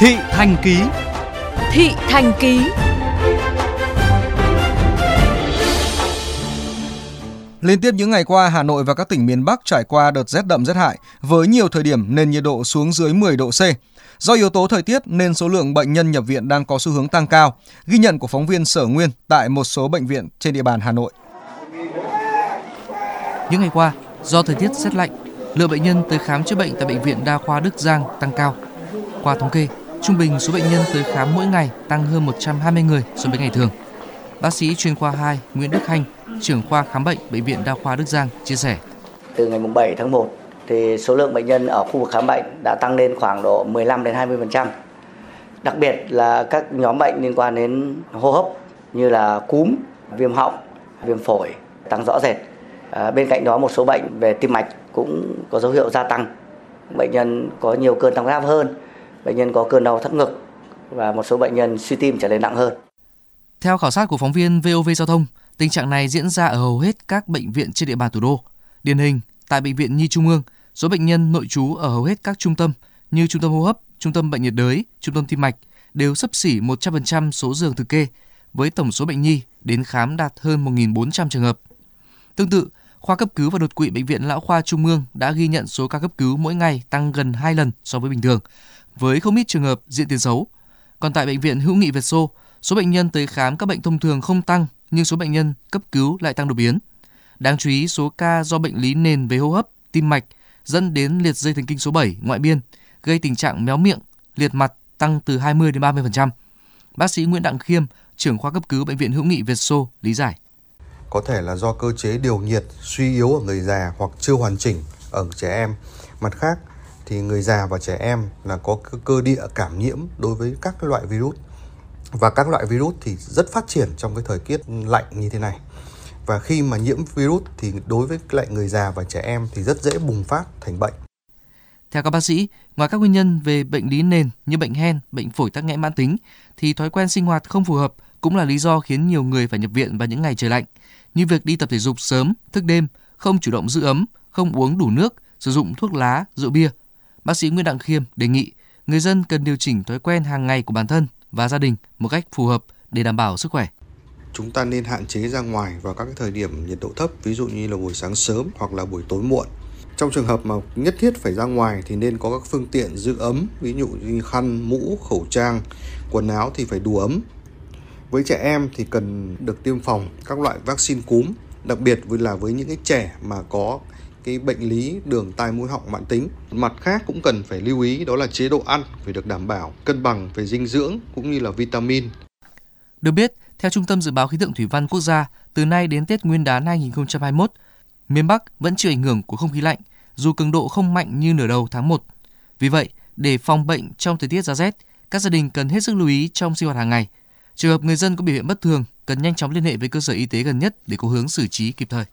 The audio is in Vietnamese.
Thị Thành Ký Thị Thành Ký Liên tiếp những ngày qua, Hà Nội và các tỉnh miền Bắc trải qua đợt rét đậm rét hại với nhiều thời điểm nền nhiệt độ xuống dưới 10 độ C. Do yếu tố thời tiết nên số lượng bệnh nhân nhập viện đang có xu hướng tăng cao, ghi nhận của phóng viên Sở Nguyên tại một số bệnh viện trên địa bàn Hà Nội. Những ngày qua, do thời tiết rét lạnh, lượng bệnh nhân tới khám chữa bệnh tại bệnh viện Đa khoa Đức Giang tăng cao. Qua thống kê, trung bình số bệnh nhân tới khám mỗi ngày tăng hơn 120 người so với ngày thường. Bác sĩ chuyên khoa 2 Nguyễn Đức Hanh, trưởng khoa khám bệnh bệnh viện Đa khoa Đức Giang chia sẻ. Từ ngày 7 tháng 1 thì số lượng bệnh nhân ở khu vực khám bệnh đã tăng lên khoảng độ 15 đến 20%. Đặc biệt là các nhóm bệnh liên quan đến hô hấp như là cúm, viêm họng, viêm phổi tăng rõ rệt. À, bên cạnh đó một số bệnh về tim mạch cũng có dấu hiệu gia tăng. Bệnh nhân có nhiều cơn tăng áp hơn, bệnh nhân có cơn đau thắt ngực và một số bệnh nhân suy tim trở nên nặng hơn. Theo khảo sát của phóng viên VOV Giao thông, tình trạng này diễn ra ở hầu hết các bệnh viện trên địa bàn thủ đô. Điển hình, tại bệnh viện Nhi Trung ương, số bệnh nhân nội trú ở hầu hết các trung tâm như trung tâm hô hấp, trung tâm bệnh nhiệt đới, trung tâm tim mạch đều sấp xỉ 100% số giường thực kê, với tổng số bệnh nhi đến khám đạt hơn 1.400 trường hợp. Tương tự, khoa cấp cứu và đột quỵ bệnh viện Lão khoa Trung ương đã ghi nhận số ca cấp cứu mỗi ngày tăng gần 2 lần so với bình thường, với không ít trường hợp diễn tiến xấu. Còn tại bệnh viện Hữu nghị Việt Xô, số bệnh nhân tới khám các bệnh thông thường không tăng nhưng số bệnh nhân cấp cứu lại tăng đột biến. Đáng chú ý, số ca do bệnh lý nền về hô hấp, tim mạch dẫn đến liệt dây thần kinh số 7 ngoại biên, gây tình trạng méo miệng, liệt mặt tăng từ 20 đến 30%. Bác sĩ Nguyễn Đặng Khiêm, trưởng khoa cấp cứu bệnh viện Hữu nghị Việt Xô lý giải. Có thể là do cơ chế điều nhiệt suy yếu ở người già hoặc chưa hoàn chỉnh ở trẻ em. Mặt khác thì người già và trẻ em là có cơ địa cảm nhiễm đối với các loại virus và các loại virus thì rất phát triển trong cái thời tiết lạnh như thế này và khi mà nhiễm virus thì đối với lại người già và trẻ em thì rất dễ bùng phát thành bệnh. Theo các bác sĩ, ngoài các nguyên nhân về bệnh lý nền như bệnh hen, bệnh phổi tắc nghẽn mãn tính thì thói quen sinh hoạt không phù hợp cũng là lý do khiến nhiều người phải nhập viện vào những ngày trời lạnh, như việc đi tập thể dục sớm, thức đêm, không chủ động giữ ấm, không uống đủ nước, sử dụng thuốc lá, rượu bia. Bác sĩ Nguyễn Đặng Khiêm đề nghị người dân cần điều chỉnh thói quen hàng ngày của bản thân và gia đình một cách phù hợp để đảm bảo sức khỏe. Chúng ta nên hạn chế ra ngoài vào các thời điểm nhiệt độ thấp, ví dụ như là buổi sáng sớm hoặc là buổi tối muộn. Trong trường hợp mà nhất thiết phải ra ngoài thì nên có các phương tiện giữ ấm, ví dụ như khăn, mũ, khẩu trang, quần áo thì phải đủ ấm. Với trẻ em thì cần được tiêm phòng các loại vaccine cúm, đặc biệt với là với những cái trẻ mà có cái bệnh lý đường tai mũi họng mãn tính. Mặt khác cũng cần phải lưu ý đó là chế độ ăn phải được đảm bảo cân bằng về dinh dưỡng cũng như là vitamin. Được biết, theo Trung tâm Dự báo Khí tượng Thủy văn Quốc gia, từ nay đến Tết Nguyên đán 2021, miền Bắc vẫn chịu ảnh hưởng của không khí lạnh, dù cường độ không mạnh như nửa đầu tháng 1. Vì vậy, để phòng bệnh trong thời tiết giá rét, các gia đình cần hết sức lưu ý trong sinh hoạt hàng ngày. Trường hợp người dân có biểu hiện bất thường, cần nhanh chóng liên hệ với cơ sở y tế gần nhất để có hướng xử trí kịp thời.